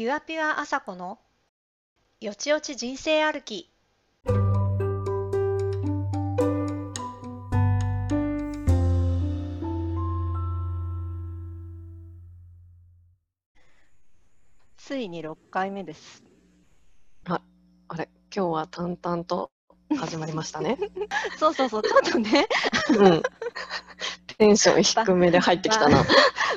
ピュアピュア朝子のよちよち人生歩きついに6回目ですあれ、今日は淡々と始まりましたね。そうそうそうちょっとねうん。テンション低めで入ってきたな。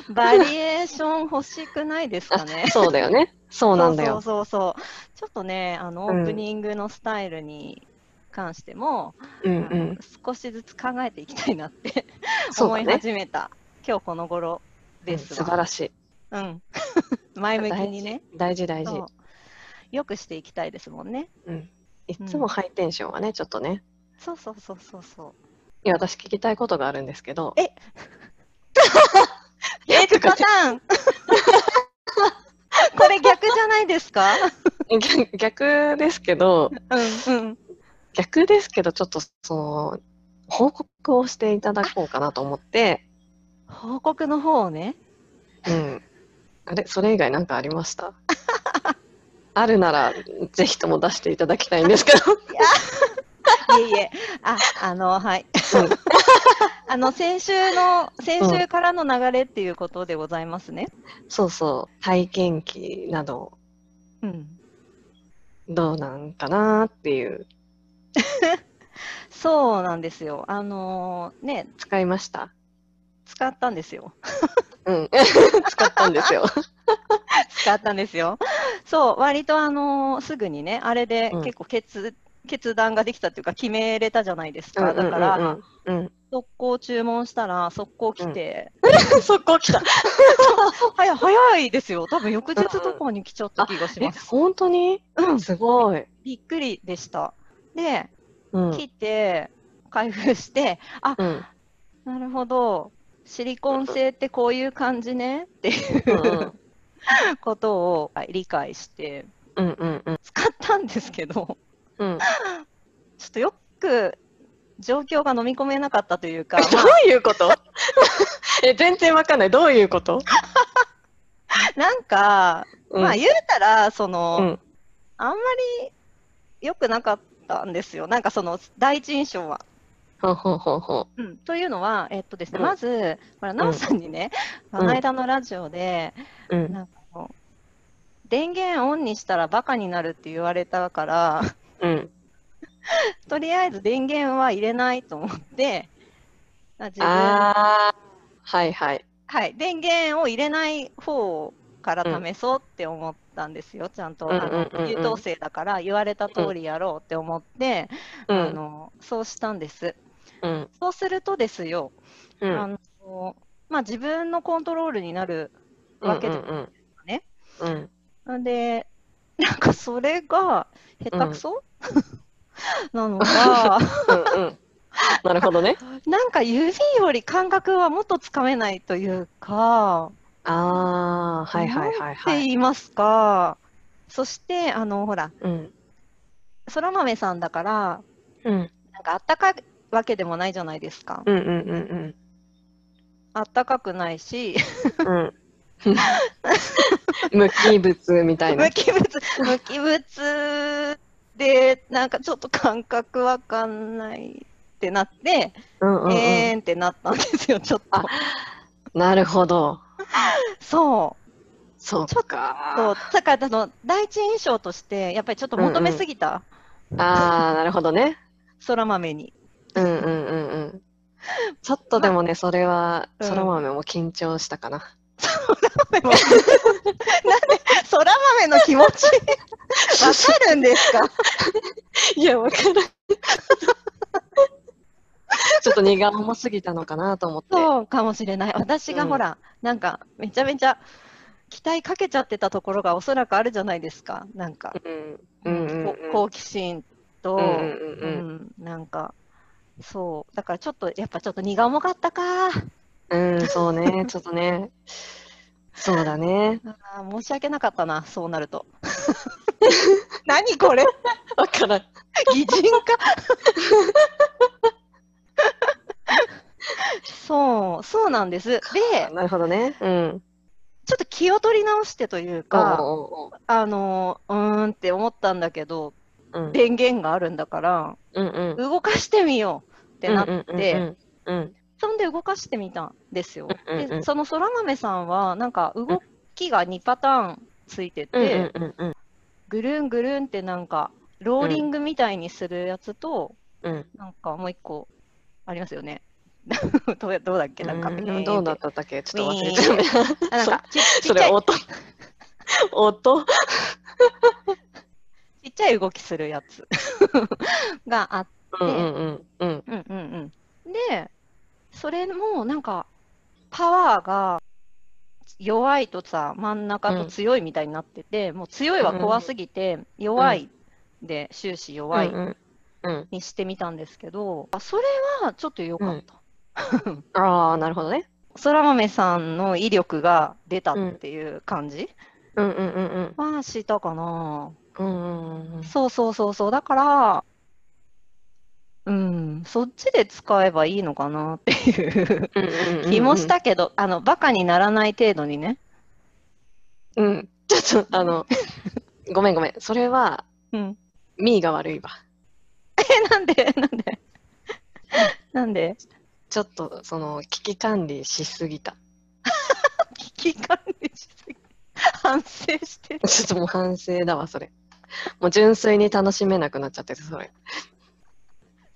バリエーション欲しくないですかね？そうだよね。そうなんだよ。そうそうそうちょっとねあのオうんープニングのスタイルに関しても、うんうん。少しずつ考えていきたいなって思い。始めた、今日この頃ですわ。素晴らしい。うん、前向きにね大事大事。よくしていきたいですもんね。うん。いつもハイテンションはね、ちょっとね。そうそうそうそうそう。いや、私聞きたいことがあるんですけど。え？えとかパターンこれ逆じゃないですか？逆逆ですけど、うんうん。逆ですけど、ちょっとその、報告をしていただこうかなと思って、報告の方をね。うん。あれ、それ以外なんかありました？あるなら、ぜひとも出していただきたいんですけど。いえいえ。あ、あの、はい。うん あの、先週の、先週からの流れっていうことでございますね。そうそう、体験記など、うん。どうなんかなっていう、そうなんですよ。あのーね、使いました？使ったんですよ。うん。使ったんですよ。使ったんですよ。そう、割とあのーすぐにね、あれでうん結構決、決断ができたっていうか決めれたじゃないですか。だから、うんうんうん、速攻注文したら速攻来て、うん。速攻来た。早い早いですよ。多分翌日とかに来ちゃった気がしえま、す。本当に？うん、すごい。びっくりでした。で、うん。切って、開封して、あ、うん。なるほど。シリコン製ってこういう感じねっていううんうんことを理解してうんうんうん使ったんですけど、うん。ちょっとよく状況が飲み込めなかったというか、どういうこと？え、全然わかんない。どういうこと？なんか、うんまあ言うたら、その、うん。あんまり良くなかったんですよ。なんかその第一印象は。ほうほうほうほうん、というのは、えっとですね、うんまず、これ、なおさんにね、んこの間のラジオで、電源オンにしたらバカになるって言われたから、うん。とりあえず電源は入れないと思って、あ自分はいはい。はい、電源を入れない方から試そうって思ったんですよ、ちゃんと。うんあのうんうんうん優等生だから言われた通りやろうって思って、うん。あのそうしたんです。うん。そうするとですよ、うん。あのまあ、自分のコントロールになるわけでうんうんね。うん。なんで、なんかそれが下手くそ、なのか、うんうん。なるほどね。なんか指より感覚はもっとつかめないというか、ああ、はいはいはいってはい。言いますか、そして、あの、ほら、うん。そら豆さんだから、うん。なんかあったかいわけでもないじゃないですか。うんうんうんあったかくないし、うん。うん。無機物みたいな無。機物、無機物で、なんかちょっと感覚わかんないってなって、うんうんうんえーんってなったんですよ、ちょっとあ。なるほど。そう。そうちょっか。そうだからあの第一印象として、やっぱりちょっと求めすぎた、ああ、なるほどね。そら豆に。うんうんうんうん。ちょっとでもね、それは、うんそら豆も緊張したかな。なんで、そら豆の気持ち、わかるんですか？いや、わからん。ちょっと荷が重すぎたのかなと思って。そうかもしれない。私がうんほら、なんか、めちゃめちゃ期待かけちゃってたところがおそらくあるじゃないですか。なんか、好奇心と、うんうんうんうんなんか、そう。だからちょっと、やっぱちょっと荷が重かったか。うん、そうね、ちょっとね。そうだね。あー申し訳なかったな、そうなると。何これ？わからん。擬人化？そう、そうなんです。で、なるほどね。うん。ちょっと気を取り直してというか、おうおうおうあの、うーんって思ったんだけど、うん電源があるんだから、うんうん動かしてみようってなって、そんで動かしてみたんですよ。うんうんうん。で、その空豆さんは、なんか動きが2パターンついてて、うんうんうんぐるんぐるんってなんか、ローリングみたいにするやつと、うん。なんかもう一個ありますよね。どうやどうだっけ？なんか、うん。どうだったっけ？ちょっと忘れちゃうね。あなんかちちそれ音。音？ちっちゃい動きするやつがあって、うんうんうんうん。うんうんうん。で、それもなんか、パワーが弱いとさ、真ん中と強いみたいになってて、もう強いは怖すぎて、弱いで終始弱いにしてみたんですけど、あそれはちょっと良かった。ああなるほどね。そら豆さんの威力が出たっていう感じうんうんうんうんはしたかな。うんそうそうそうそう。だから、うん、そっちで使えばいいのかなっていう気もしたけど、あの、バカにならない程度にね。うんちょっとあのごめんごめんそれはうん。ミーが悪いわ。え、なんでなんで？なんで？ちょっとその危機管理しすぎた。危機管理しすぎ。反省してる。ちょっともう反省だわそれ。もう純粋に楽しめなくなっちゃっててそれ。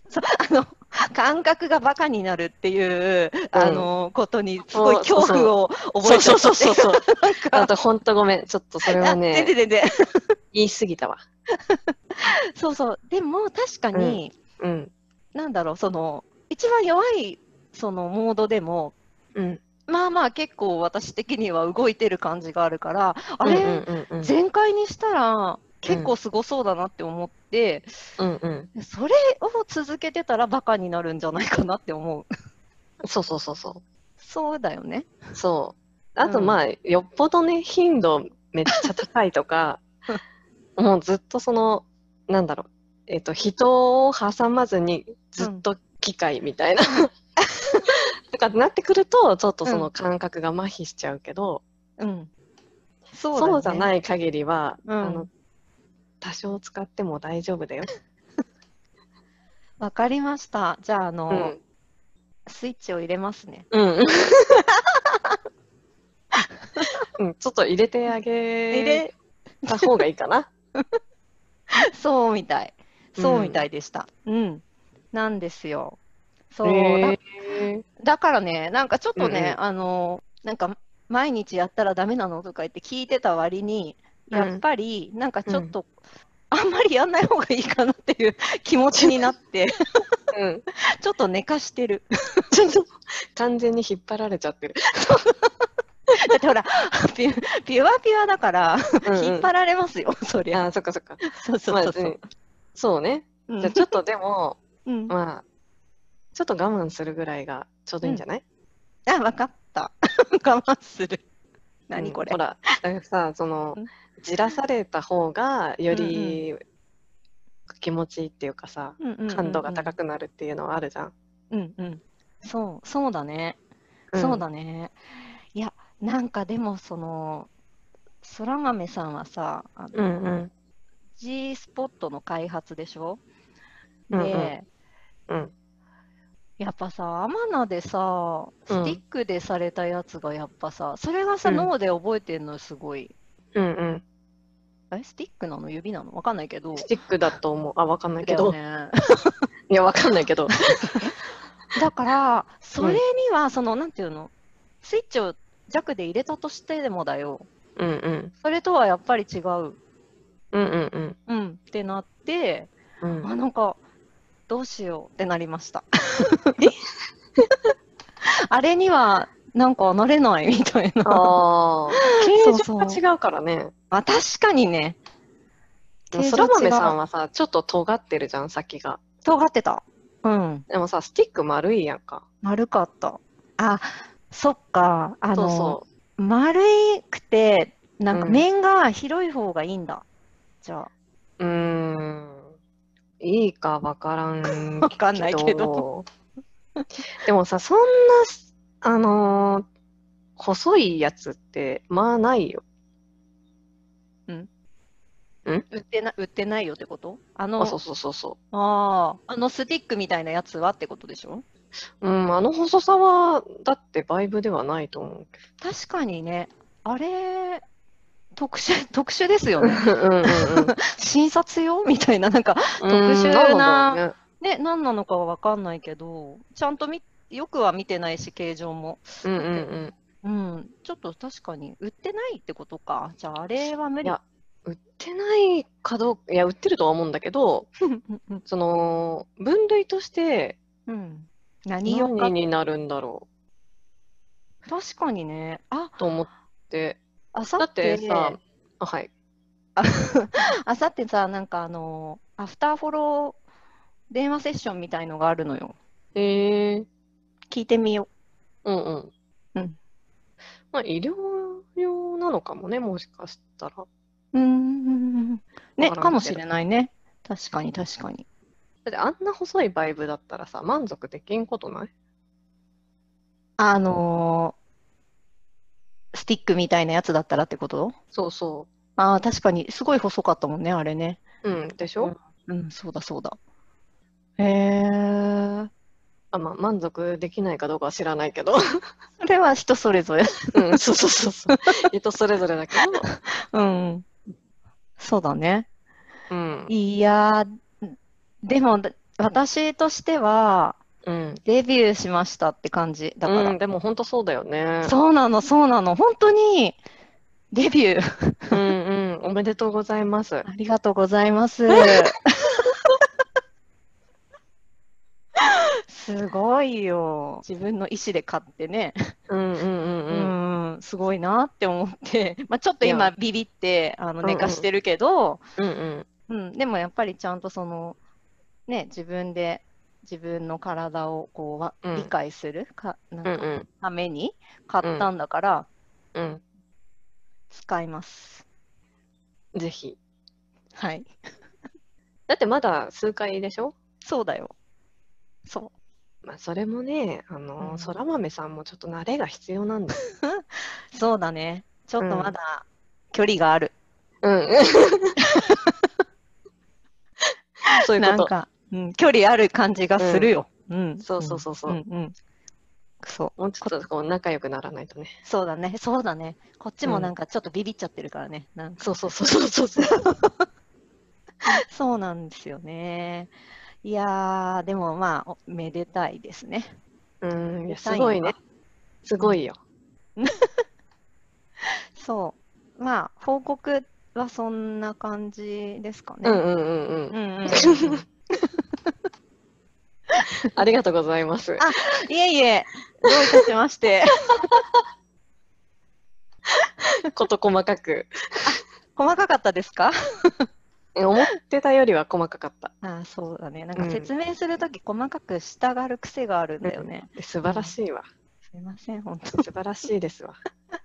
そ うあの、感覚がバカになるっていう、あの、ことに、すごい恐怖を覚えちゃそう。そうそうそう。なんかあと本当ごめんちょっとそれはあ全然ね全然。言い過ぎたわ。そうそう。でも、確かに、うんなんだろう、その、一番弱い、その、モードでも、うん。まあまあ結構私的には動いてる感じがあるから、あれ、うんうんうんうん全開にしたら結構すごそうだなって思って、うんうんそれを続けてたらバカになるんじゃないかなって思う。そうそうそうそそうだよね。う。そう。あとうんまあ、よっぽどね、頻度めっちゃ高いとか、もうずっとその、なんだろう、えっ、と、人を挟まずにずっと機械みたいな、とかってなってくると、ちょっとその感覚が麻痺しちゃうけど、うん。そうねそうじゃない限りは、うんあの、多少使っても大丈夫だよ。わかりました。じゃあ、あの、うん。スイッチを入れますね。うん。うん、ちょっと入れてあ入げれ、た方がいいかな。そうみたい。そううんみたいでした。うん。なんですよ。そう。へーだだからね、なんかちょっとね、うんあの、なんか毎日やったらダメなのとか言って聞いてた割に、うんやっぱりなんかちょっと、あんまりやんない方がいいかなっていう 気持ちになって、うん。ちょっと寝かしてる。ちょっと完全に引っ張られちゃってる。だってほら、ピュピュアピュアだから、うんうん引っ張られますよ、そりゃ。あー、そっかそっか。そうそうそうそうまあ。そうね。うんじゃあちょっとでも、うんまあ、ちょっと我慢するぐらいがちょうどいいんじゃない、あ、わかった。我慢する。何これ。うんほら、だからさ、そのうん、じらされた方がより気持ちいいっていうかさ、感度が高くなるっていうのはあるじゃん。うんうん。そう、そうだね。うんそうだね。いや、なんかでもその、そら豆さんはさ、あのうんうん。G スポットの開発でしょ？うんうんで、うん。やっぱさ、アマナでさ、スティックでされたやつがやっぱさ、それがさ、うん脳で覚えてんのすごい。うんうん。え、スティックなの？指なの？わかんないけど。スティックだと思う。あ、わかんないけど。ね。いや、わかんないけど。だから、それには、その、なんていうの、スイッチを弱で入れたとしてでもだよ。うんうん。それとはやっぱり違う。うんうんうん。うん、ってなって、うんあ、なんか、どうしようってなりました。あれには、なんか慣れないみたいな。ああ、形状が違うからね。あ、確かにね。そら豆さんははさ、ちょっと尖ってるじゃん、先が。尖ってた。うん、でもさ、スティック丸いやんか。丸かった。あ、そっか。あの、そうそ丸くて、なんかうん面が広い方がいいんだ。じゃあ。う。うーん。いいかわからんわかんないけど。でもさ、そんな、あのー細いやつって、まあないよ。売ってな売ってないよってこと？あのあ、そうそうそうそあーあのスティックみたいなやつはってことでしょ？う。うん、あの細さは、だってバイブではないと思うけ確かにね、あれ、特殊、特殊ですよね。ど。うんうんうん。診察用？みたいな、なんか、特殊なねね、何なのかは分かんないけど、ちゃんとみよくは見てないし、形状も。うんうんうん。うん、ちょっと確かに、売ってないってことか。じゃあ、あれは無理。いや売ってないかどうか、いや、売ってるとは思うんだけど、その、分類としてうん、何用。になるんだろ確かにね。あ、うと思って。あさだっっててさ、あ、はい。あさってさ、なんかあの、アフターフォロー電話セッションみたいのがあるのよ。えー、聞いてみようんうん。うんまあ、医療用なのかもね、もしかしたら。う。うーん。ね、わかもしれないね。確かに確かに。だってあんな細いバイブだったらさ、満足できんことない？あのースティックみたいなやつだったらってこと？そうそああ、確かに、すごい細かったもんね、あれね。う。うん、でしょ、うんうん、そうだそうだ。へえ。あ、まあ、満足できないかどうかは知らないけど。それは人それぞれ。うん、そうそうそうそう。人それぞれだけど。うん。そうだね。うん。いやー、でも、だ私としては、うん。デビューしましたって感じ。だから。うん、でも本当そうだよね。そうなの、そうなの。本当に、デビュー。うんうん。おめでとうございます。ありがとうございます。すごいよ。自分の意思で買ってね。うんうんうんううん。ん、すごいなって思って。まあ、ちょっとい今やビビって、あの、うんうん寝かしてるけど、うんうん。うん、でもやっぱりちゃんとその、ね、自分で自分の体をこうわうん理解するか、なんかうんうん。ために買ったんだから、うん。使います。ぜひ。はい。だってまだ数回でしょ？そうだよ。そまあ、それもね、あの、うんそら豆さんもちょっと慣れが必要なんだ。そうだね。ちょっとうんまだ距離がある。うん。そういうこと。なんか、うん、距離ある感じがするよ。うん。そうそうそうそううんうん。そう。もうちょっとこう仲良くならないとね。そうだね。そうだね。こっちもなんかちょっとビビっちゃってるからね。なんかそうそうそうそうそう。そうなんですよね。いやー、でもまあ、おめでたいですね。うん、すごいね。すごいよ。そう。まあ、報告はそんな感じですかね。うんうんうんうん。ありがとうございます。いえいえ、どういたしまして。こと細かく。細かかったですか？思ってたよりは細かかった。あそうだね。なんかうん説明するとき細かく従う癖があるんだよね。素晴らしいわ。すいません、本当。素晴らしいですわ。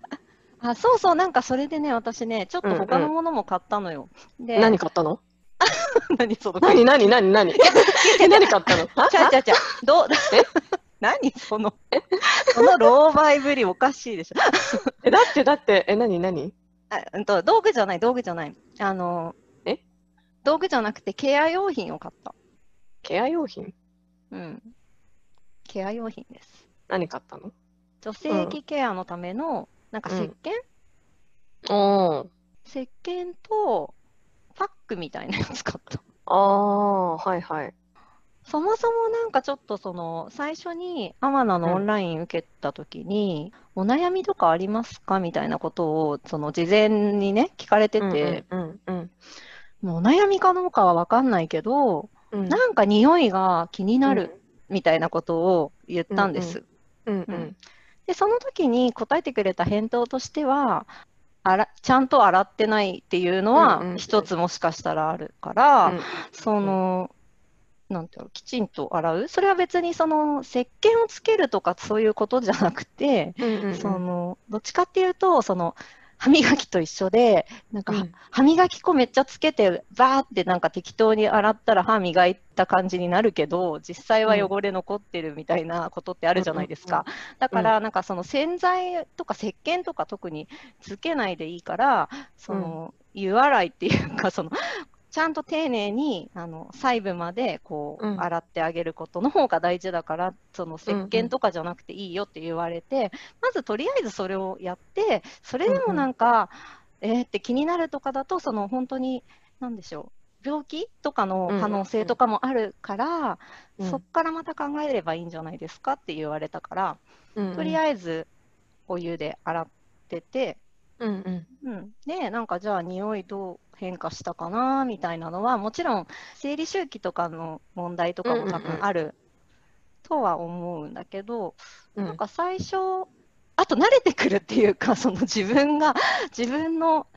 あ、そうそう、なんかそれでね、私ね、ちょっと他のものも買ったのよ。で、何買ったの？何その何何何何？え、何買ったの？あちゃうちゃうちゃう。どう、何その、その老媒ぶりおかしいでしょ。え、だってだって、え、何何？あうんと、道具じゃない、道具じゃない。あの、え道具じゃなくてケア用品を買った。ケア用品？うん。ケア用品です。何買ったの？女性器ケアのための、なんか石鹸、おー。石鹸とパックみたいなやつ買った。ああ、はいはい。そもそもなんかちょっとその最初にアマナのオンライン受けた時に、お悩みとかありますか？みたいなことをその事前にね聞かれてて、うんうんうんもうお悩みかどうかは分かんないけど、うん。なんか匂いが気になるみたいなことを言ったんです。で、その時に答えてくれた返答としては、あらちゃんと洗ってないっていうのは一つもしかしたらあるから、うん。その、なんていうの、きちんと洗う？それは別にその石鹸をつけるとかそういうことじゃなくて、うんうんうん。そのどっちかっていうとその歯磨きと一緒で、なんか、うん。歯磨き粉めっちゃつけて、バーってなんか適当に洗ったら歯磨いた感じになるけど、実際は汚れ残ってるみたいなことってあるじゃないですか。だから、なんかその洗剤とか石鹸とか特につけないでいいから、その、湯洗いっていうか、その、ちゃんと丁寧にあの細部までこう、うん。洗ってあげることの方が大事だから、その石鹸とかじゃなくていいよって言われて、まずとりあえずそれをやって、それでもなんか、えーって気になるとかだと、その本当に、なんでしょう、病気とかの可能性とかもあるから、うんそっからまた考えればいいんじゃないですかって言われたから、うん。とりあえずお湯で洗ってて、うんうん。うん、で、なんかじゃあ匂いどう変化したかなみたいなのは、もちろん生理周期とかの問題とかも多分あるとは思うんだけど、うん。なんか最初、あと慣れてくるっていうか、その自分が、自分の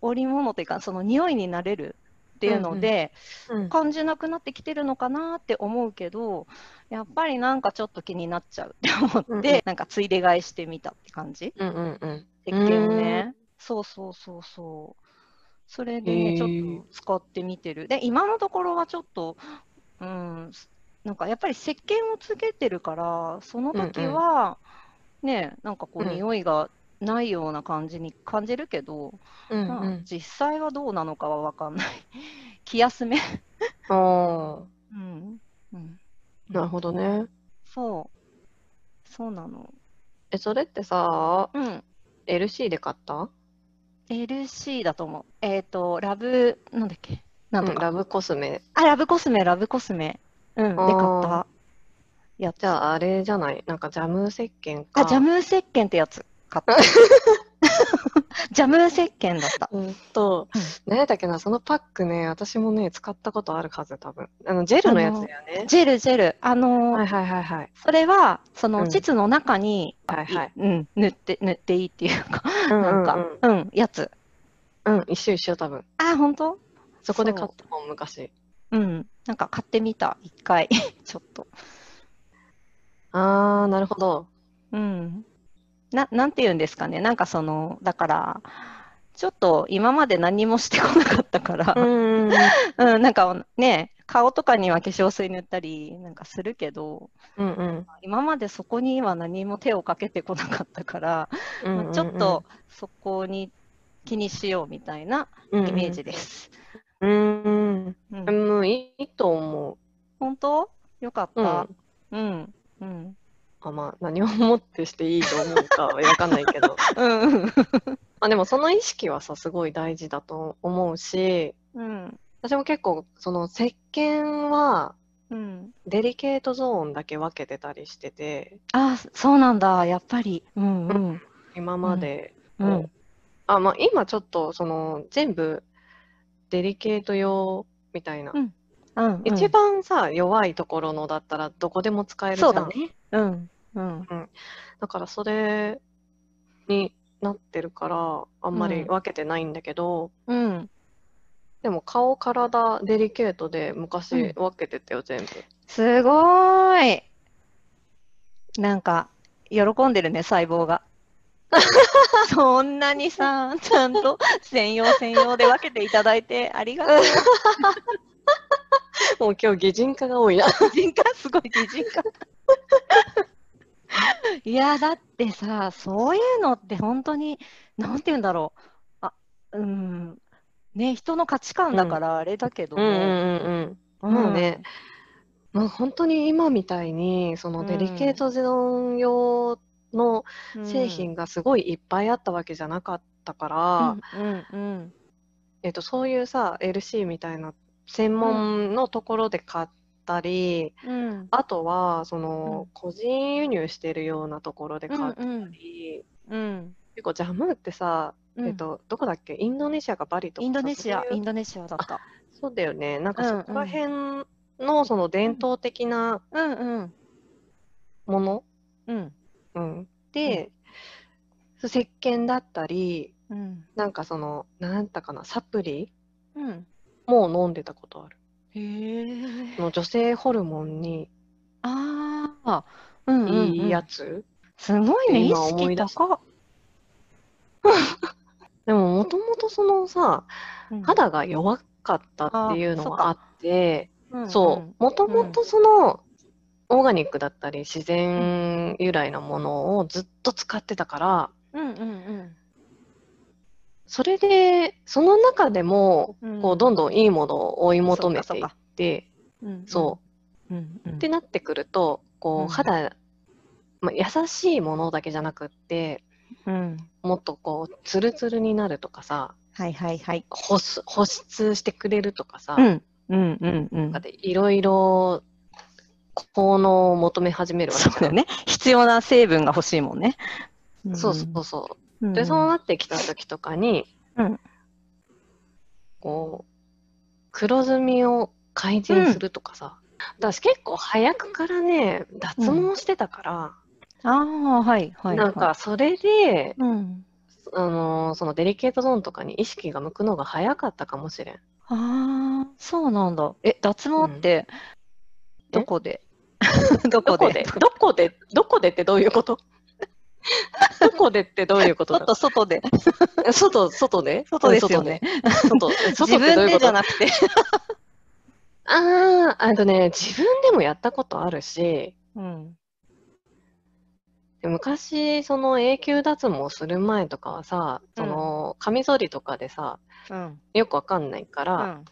織物というか、その匂いになれるっていうので、うん感じなくなってきてるのかなって思うけど、やっぱりなんかちょっと気になっちゃうって思って、うんうん。なんかついで買いしてみたって感じ？うんうんうん。石鹸をね。そうそうそうそう。それでね、ちょっと使ってみてる。で、今のところはちょっと、うん、なんかやっぱり石鹸をつけてるから、その時は、ね、なんかこう、うん。匂いがないような感じに感じるけど、うんまあうん実際はどうなのかはわかんない。気休め。あーうん。うん。なるほどねそう。そうなの。えそれってさうん。LC で買った？LC だと思う。えっ、と、ラブ、なんだっけ？なんとか。うんラブコスメあ、ラブコスメ、ラブコスメ。うん、であ買ーったやつ。じゃああれじゃない？なんかジャム石鹸かあ、ジャム石鹸ってやつ買った。ジャム石鹸だった。うんと、うん何やっけな、そのパックね、私もね、使ったことあるはず、多分。あの、ジェルのやつだよね。ジェル、ジェル。あのーはいはいはいはい。それは、その、うん膣の中に、はいはい。うん、塗って、塗っていいっていうか、うんなんか、うん、やつ。うん、うん、一緒一緒多分。あ、本当？そこで買ったもん、昔。うん。なんか買ってみた、一回。ちょっと。あー、なるほど。うん。な、なんて言うんですかね。なんかその、だから、ちょっと今まで何もしてこなかったから、うん。うん、なんかね、顔とかには化粧水塗ったりなんかするけど、うんうん。今までそこには何も手をかけてこなかったから、うんまあちょっとそこに気にしようみたいなイイメージです。うんうん。うんうん、いいと思本当？よかっう。うたん。。うん。うん。あまあ、何をもってしていいと思うかはわかんないけど。うん。あでも、その意識はさ、すごい大事だと思うし、うん。私も結構、その石鹸は、うん。デリケートゾーンだけ分けてたりしてて、あ、そうなんだ。やっぱり。うんうん。今までこう、うん。あ、まあ今ちょっとその全部デリケート用みたいな。うんうん。一番さ、弱いところのだったらどこでも使えるじゃ。そうんだね。うん。うん。だからそれになってるから、あんまり分けてないんだけど、うん。でも顔、体、デリケートでうん昔分けてたよ、全部。すごーい。なんか、喜んでるね、細胞が。そんなにさ、ちゃんと専用専用で分けていただいてありがとう。もう今日擬人化が多いな。擬人化？すごい擬人化。いや、だってさ、そういうのって本当に、なんて言うんだろう。あ、うん。ね、人の価値観だからあれだけども。うんうん。もうね、もう本当に今みたいに、そのデリケートゾーン用のうん、製品がすごいいっぱいあったわけじゃなかったから、うんえっと、そういうさ、LC みたいな専門のところで買ったり、うん。あとは、そのうん、個人輸入してるようなところで買ったうん。り、うん。結構ジャムってさ、うん。えっと、どこだっけ？インドネシアかバリとか？さインドネシアインドネシアだった。そうだよね。なんかうんそこら辺のその伝統的なうんうん。もの、うん。うん、で、石鹸だったり、うん。なんかその、なんだかな、サプリ？うん。も飲んでたことある。へえ。女性ホルモンにああ。うんうんうんいいやつ？すごいね、意今思い識出した高っ。でも、もともとそのさ、うん肌が弱かったっていうのがあって、うんそう、もともとその、オーガニックだったり、自然由来のものをずっと使ってたから、うんうんうんそれで、その中でも、うん。こう、どんどんいいものを追い求めていそって、うんそう。んうん。う。ってなってくると、こうん。う、肌、まあ、優しいものだけじゃなくって、うん。もっとこう、ツルツルになるとかさ、はいはいはい。保湿保湿してくれるとかさ、うん。うんうんうん。かでいろいろ効能を求め始めるわけだよね。必要な成分が欲しいもんね。そうそうそう。うん。で、そうなってきた時とかに、うん。こう、黒ずみを改善するとかさ、私結構早くからね、脱毛してたから、ああはいはいなんかそれで、うん。あのーそのデリケートゾーンとかに意識が向くのが早かったかもしれん。ああそうなんだ。え脱毛ってうん。どこで？ど どこで？どこで？どこで？ってどういうことどこでってどういうことちょっと外で。だ外、外で？外ですよね。外で。外。自分でってどういうことじゃなくて。ああ、あとね、自分でもやったことあるし、うん。で昔、その永久脱毛する前とかはさ、その、カミソリとかでさ、うん。よくわかんないかうら、ん。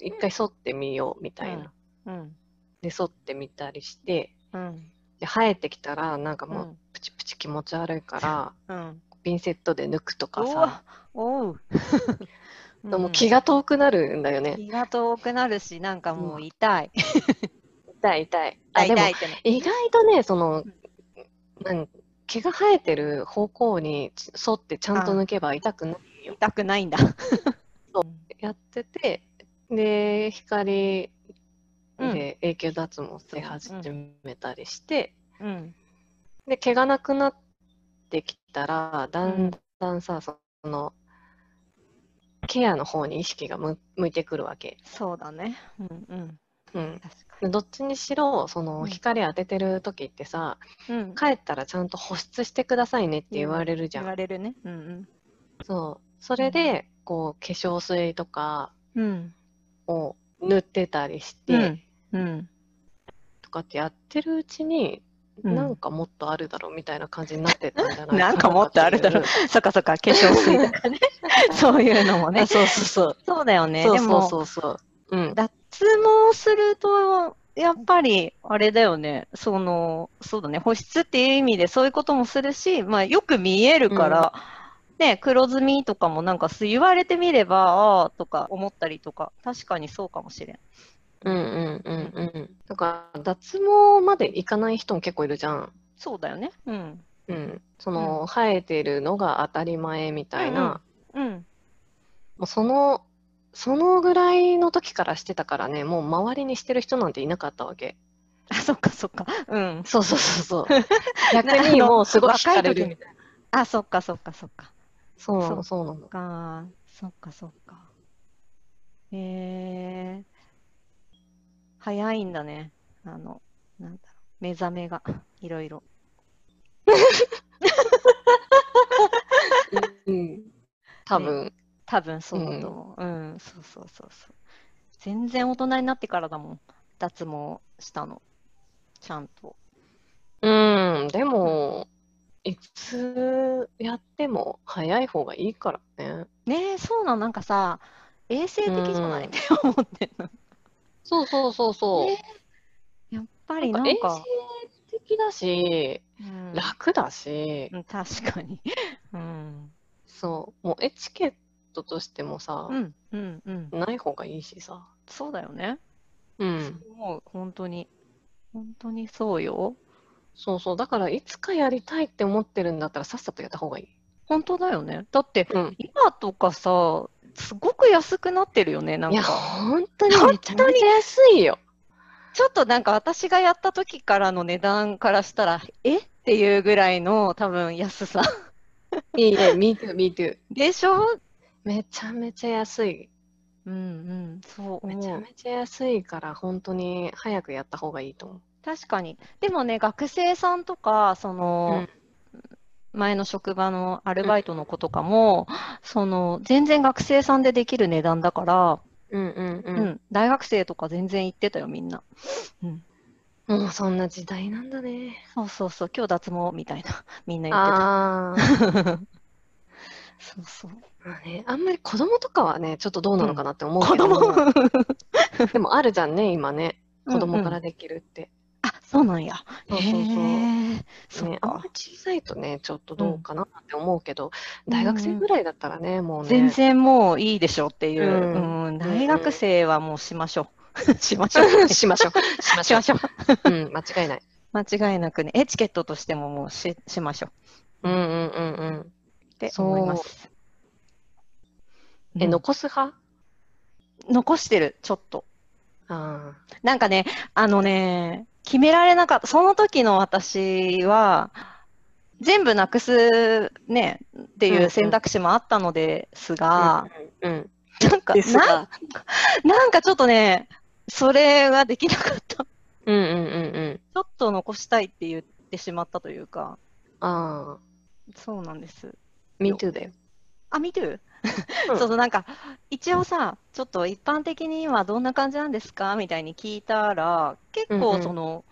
一回剃ってみようみたいな。うん。で、剃ってみたりして、うんで、生えてきたら、なんかもう、うん。プチプチ気持ち悪いから、うん。ピンセットで抜くとかさ、おう。でも気が遠くなるんだよね。気が遠くなるしなんかもう痛い。痛い痛い。あ、でも痛い痛い意外とね、そのうん、なん毛が生えてる方向に沿ってちゃんと抜けば痛くないよ。痛くないんだ。やってて、で、光うんで永久脱毛し始めたりして、うん。で、毛がなくなってきたら、だんだんさ、その、ケアの方に意識が向向いてくるわけ。そうだね。うんうん。うん。どっちにしろ、そうのん。光当ててる時ってさ、にうん。帰ったらちゃんと保湿してくださいねって言われるじゃん。言われるね。うん。そう。それで、こう、化粧水とかうん。を塗ってたりして、うんうん。とかってやってるうちに、うん。なんかもっとあるだろうみたいな感じになってったんじゃない なんかもっとあるだろう。う。そっかそっか化粧水とかね。そういうのもね。あそうそうそう。そうだよねそう。そうでもそう。そう。うん。脱毛すると、やっぱり、あれだよね、その、そうだね、保湿っていう意味でそういうこともするし、まあ、よく見えるから、ね、黒ずみとかもなんかす言われてみれば、ああ、とか思ったりとか、確かにそうかもしれん。うんうんうんうん。だから、脱毛までいかない人も結構いるじゃん。そうだよね。うん。うん。その、生えてるのが当たり前みたいな、うん。もうその、そのぐらいの時からしてたからね、もう周りにしてる人なんていなかったわけ。あ、そっかそっか。うん。そうそうそうそう。逆にもうすごい惹かれるみたいな。あ、そっかそっかそっか。そうなの、そうそうなの。か、そっかそっか。へえ早いんだね。あの、なんだろう、目覚めが、いろいろ。うん。多分。多分そうだと思う。うん、そうそうそうそう。全然大人になってからだもん。脱毛したの。ちゃんと。うん、でも、いつやっても早い方がいいからね。ねえ、そうなの、なんかさ、衛生的じゃない？うんって思ってんの。そうそうそうそう。ねやっぱりななんんか、か衛生的だし、うん楽だし、うん確かに。うん。そう、もうエチケットとしてもさう、ん、うん、うん。ない方がいいしさ。そうだよね。うん。もう本当に、本当にそうよ。そうそう。だから、いつかやりたいって思ってるんだったら、さっさとやった方がいい。本当だよね。だって、うん。今とかさ、すごく安くなってるよね。なんいや、か、本当にめちゃめちゃ安いよ。ちょっとなんか私がやった時からの値段からしたら、え？っていうぐらいの多分安さ。いいね、me too, me too. でしょ？めちゃめちゃ安い。うんうん、そうめちゃ。めちゃ安いから、本当に早くやった方がいいと思う。確かに。でもね、学生さんとか、その、前の職場のアルバイトの子とかも、その、全然学生さんでできる値段だから、うんうんう。うんん、大学生とか全然行ってたよ、みんな。うん。もうそんな時代なんだね。そうそうそう、今日脱毛みたいな、みんな言ってた。ああ。そうそう。まあね、あんまり子供とかはね、ちょっっとどうなのかなって思うけど、子供でもあるじゃんね、今ね。子供かうんうんらできるって。あ、そうなんや。そうそうそうね、あんまかり。小さいとね、ちょっとどうかなって思うけど、大学生ぐらいだったらね、もうね。全然もういいでしょっていう。うんうん、大学生はもうしましょう。しましょう。しましょう。しましょうしま。しょう。うん、間違いない。間違いなくね、エチケットとしてももうししましょううんうんうんうん。って思います。え、うん残す派？残してる、ちょっと。あなんかね、あのね、決められなかった。その時の私は、全部なくすね、ってうんいううん選択肢もあったのですあが、。うんうん。なんか、なが。なんかちょっとね、それができなかった。ちうんうんうんうん。ょっと残したいって言ってしまったというか、ああ。そうなんです。me too だよ。あ、見てる？うん。そうそう、なんか、一応さ、ちょっと一般的に今どんな感じなんですかみたいに聞いたら、結うんうん。構その、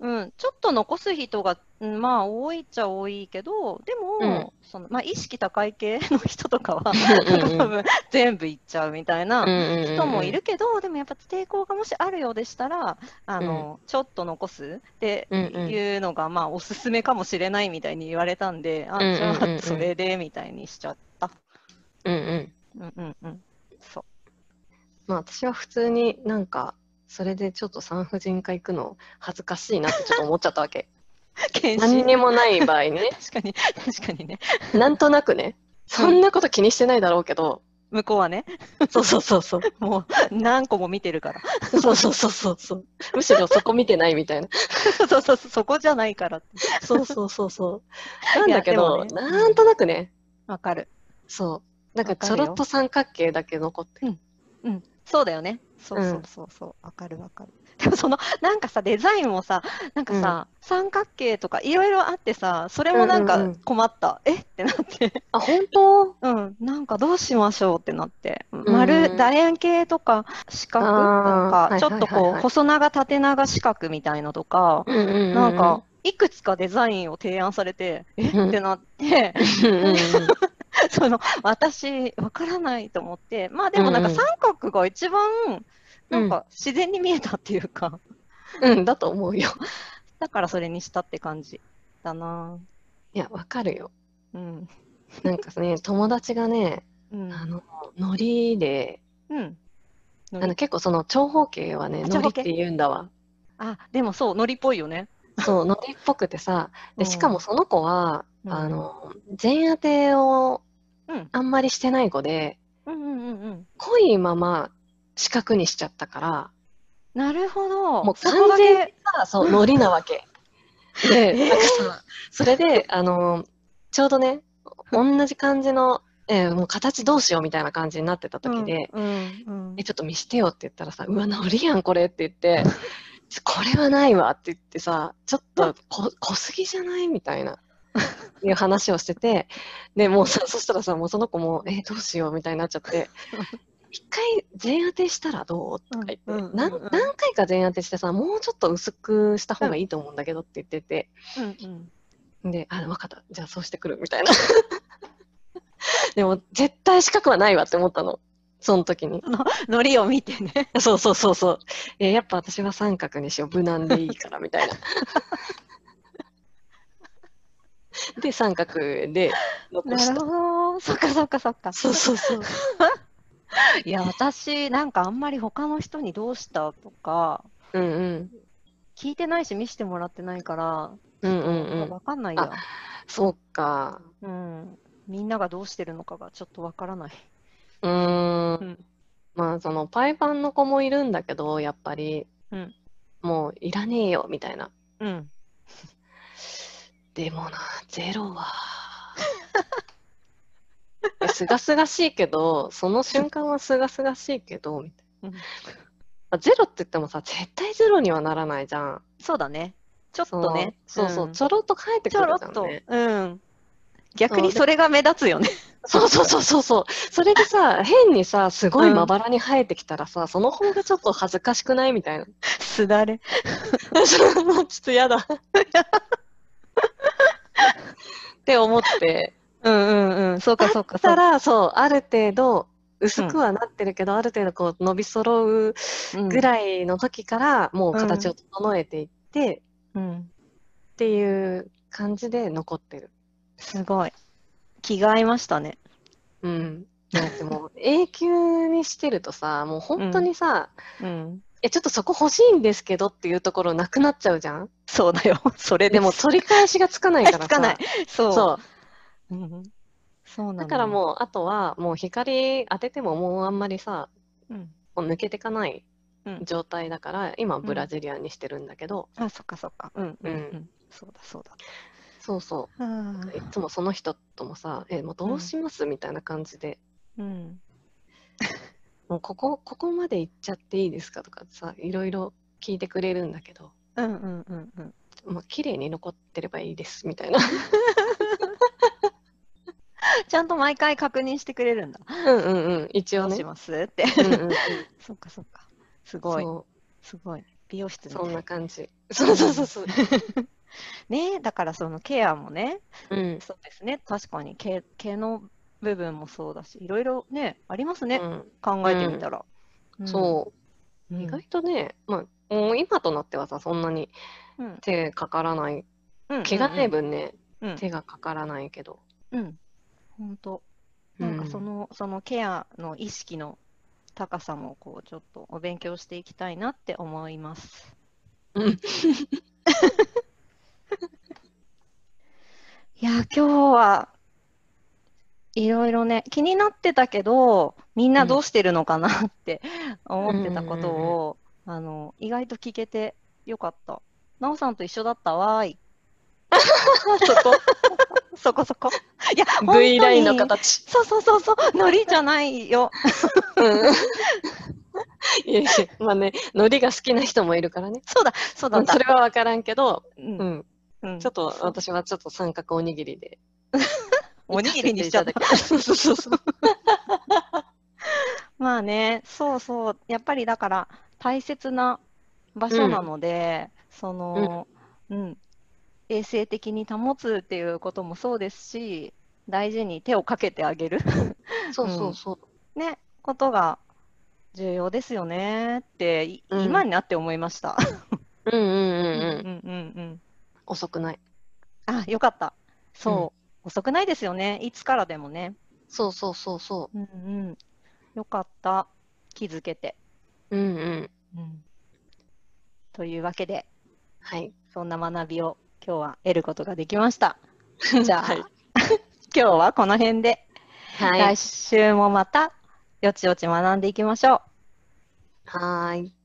うん、ちょっと残す人が、うんまあ多いっちゃ多いけど、でも、うん。そのまあ意識高い系の 人とかは、うんうんうん。多分全部いっちゃうみたいな人人もいるけど、でもやっぱ抵抗がもしあるようでしたら、あの、ちょっと残す。ってうんうん。いうのが、まあおすすめかもしれないみたいに言われたんで、あ、うんうんうんじゃうんあそれでみたいにしちゃった。うんうん。うんうんうん。そう。まあ私は普通になんか、それでちょっと産婦人科行くの恥ずかしいなってちょっと思っちゃったわけ。検何にもない場合にね。確かに、確かにね。なんとなくね。そんなこと気にしてないだろうけど。向こうはね、そうそうそうそう。もう何個も見てるから。そうそうそうそうそう。むしろそこ見てないみたいな。そうそうそう、そこじゃないから。そうそうそうそう。なんだけいど、ねなんとなくね。わかる。そう。なんかちょろっと三角形だけ残ってる。うん。そうだよね。そうそうそうそう。わかるわかる。でもその、なんかさ、デザインもさ、なんかさ、三角形とかいろいろあってさ、それもなんかうんうんうん困った。え？ってなって。あ、本当？うん。なんかどうしましょうってなって。ん丸、楕円形とか四角？とか、ちょっとこう、はいはいはい細長縦長四角みたいのとか、うんうんうんうん。なんか、いくつかデザインを提案されて、え？うんってなって、うんうんうん、その、私、わからないと思って、まあでもなんか三角が一番、なんか自然に見えたっていうか、うん、だと思うよ。だからそれにしたって感じだな。いや、わかるよ。うん。なんかね、友達がね、うん。あの、ノリで、うん。あの結構その長方形はね、あ長方形ノリって言うんだわ。あ、でもそう、ノリっぽいよね。そう、ノリっぽくてさ、で、しかもその子は、うんあの、全当てをうん。あんまりしてない子で、うんうんうんうん。濃いまま四角にしちゃったから、なるほど。もう完全にけ。さ、そう、ノリなわけ。で、なんかさ、それで、あの、ちょうどね、同じ感じの、えーもう形どうしようみたいな感じになってた時で、うんうんうんえ、ちょっと見してよって言ったらさ、うわ、ノリやん、これって言って、これはないわって言ってさ、ちょっとこ濃すぎじゃない？みたいな、いう話をしてて、で、もうさ、そしたらさ、もうその子も、え、どうしよう？みたいになっちゃって、一回全当てしたらどう？とか言って、うんうん何回か全当てしてさ、もうちょっと薄くした方がいいと思うんだけどって言ってて、うんうん。で、あ、分かった。じゃあそうしてくるみたいな。でも、絶対四角はないわって思ったの。その時に。ノリを見てね。そうそうそうそう。えやっぱ私は三角にしよう。無難でいいから、みたいな。で、三角で残なるした。ほど。そっかそっかそっか。そうそうそう。いや、私、なんかあんまり他の人にどうしたとか、うんうん。聞いてないし見せてもらってないから、うんうんうん。わかんないや。そうか。うん。みんながどうしてるのかがちょっとわからない。うーん。うんまあ、その、パイパンの子もいるんだけど、やっぱり、うんもういらねえよ、みたいな。うん。でもな、ゼロは。すがすがしいけど、その瞬間はすがすがしいけど、みたいな。うんあゼロって言ってもさ、絶対ゼロにはならないじゃん。そうだね。ちょっとね。そうそうそう、んちょろっと返ってくるちょろっと。じゃんね。うん。逆にそれが目立つよね。そうそうそうそうそう。それでさ、変にさ、すごいまばらに生えてきたらさ、その方がちょっと恥ずかしくないみたいな。すだれ。ちょっと嫌だ。って思って。うんうんうん。そうかそうか。たら、そう、ある程度、薄くはなってるけど、ある程度こう伸び揃ううんぐらいの時から、もう形を整えていって、うん。っていう感じで残ってる。すごい。気が合いましたね。うん。だってもう 永久にしてるとさ、もう本当にさ、うん。え、ちょっとそこ欲しいんですけどっていうところなくなっちゃうじゃん？そうだよ。それでも取り返しがつかないからさ。つかない。そう。そう。うん。そうなのだからもう、あとは、もう光当ててももうあんまりさ、うん。もう抜けてかないうん。状態だから、今ブラジリアンにしてるんだけど、あ、そっかそっか。うん。うん。ううんん。そうだそうだ。そうそあう。いつもその人ともさ、え、もうどうしますみたいな感じで、うん。もうここ、ここまで行っちゃっていいですかとかさ、いろいろ聞いてくれるんだけど、うんうんうんうん。まあ、綺麗に残ってればいいですみたいな。ちゃんと毎回確認してくれるんだ。うんうんうん、一応ねどうし。ますって。うんうんうん、そっかそっか。すごい。そすごい。美容室う、そんな感じ。そうそうそうそう。ねだからそのケアもね、うん。そうですね。確かに毛毛の部分もそうだし、いろいろね、ありますね。うん考えてみたら。そうう、ん。意外とね、まあ、もう今となってはさ、そんなにうん。手かからない、うん。毛がない分ね、うん。手がかからないけど。うん。本当。なんかその、そのケアの意識の高さも、こう、ちょっとお勉強していきたいなって思います。うん。いや、今日はいろいろね、気になってたけど、みんなどうしてるのかなって思ってたことを、あの、意外と聞けてよかった。なおさんと一緒だったわーい。そこ。そこそこ。いや、V にラインの形。そうそうそうそう、ノリじゃないよ。うん。いやいや、まあね、海苔が好きな人もいるからね。そうだ、そうだ。それは分からんけど、ううんん。うんちょっと私はちょっと三角おにぎりで。おにぎりにしちゃった。た。そうそうそうそう。まあね、そうそう、やっぱりだから大切な場所なので、その、うん、衛生的に保つっていうこともそうですし、大事に手をかけてあげる、そうそうそう。ね、ことが重要ですよねって、今になって思いました。うんうんうんうん。うんうんうん。遅くない。あ、よかった。そう、遅くないですよね。いつからでもね。そうそうそうそうんうん。よかった。気づけて。う。うんうん。うん。というわけで、はい。そんな学びを今日は得ることができました。じゃあ、はい 今日はこの辺で、はい来。週もまたよちよち学んでいきましょう。はーい。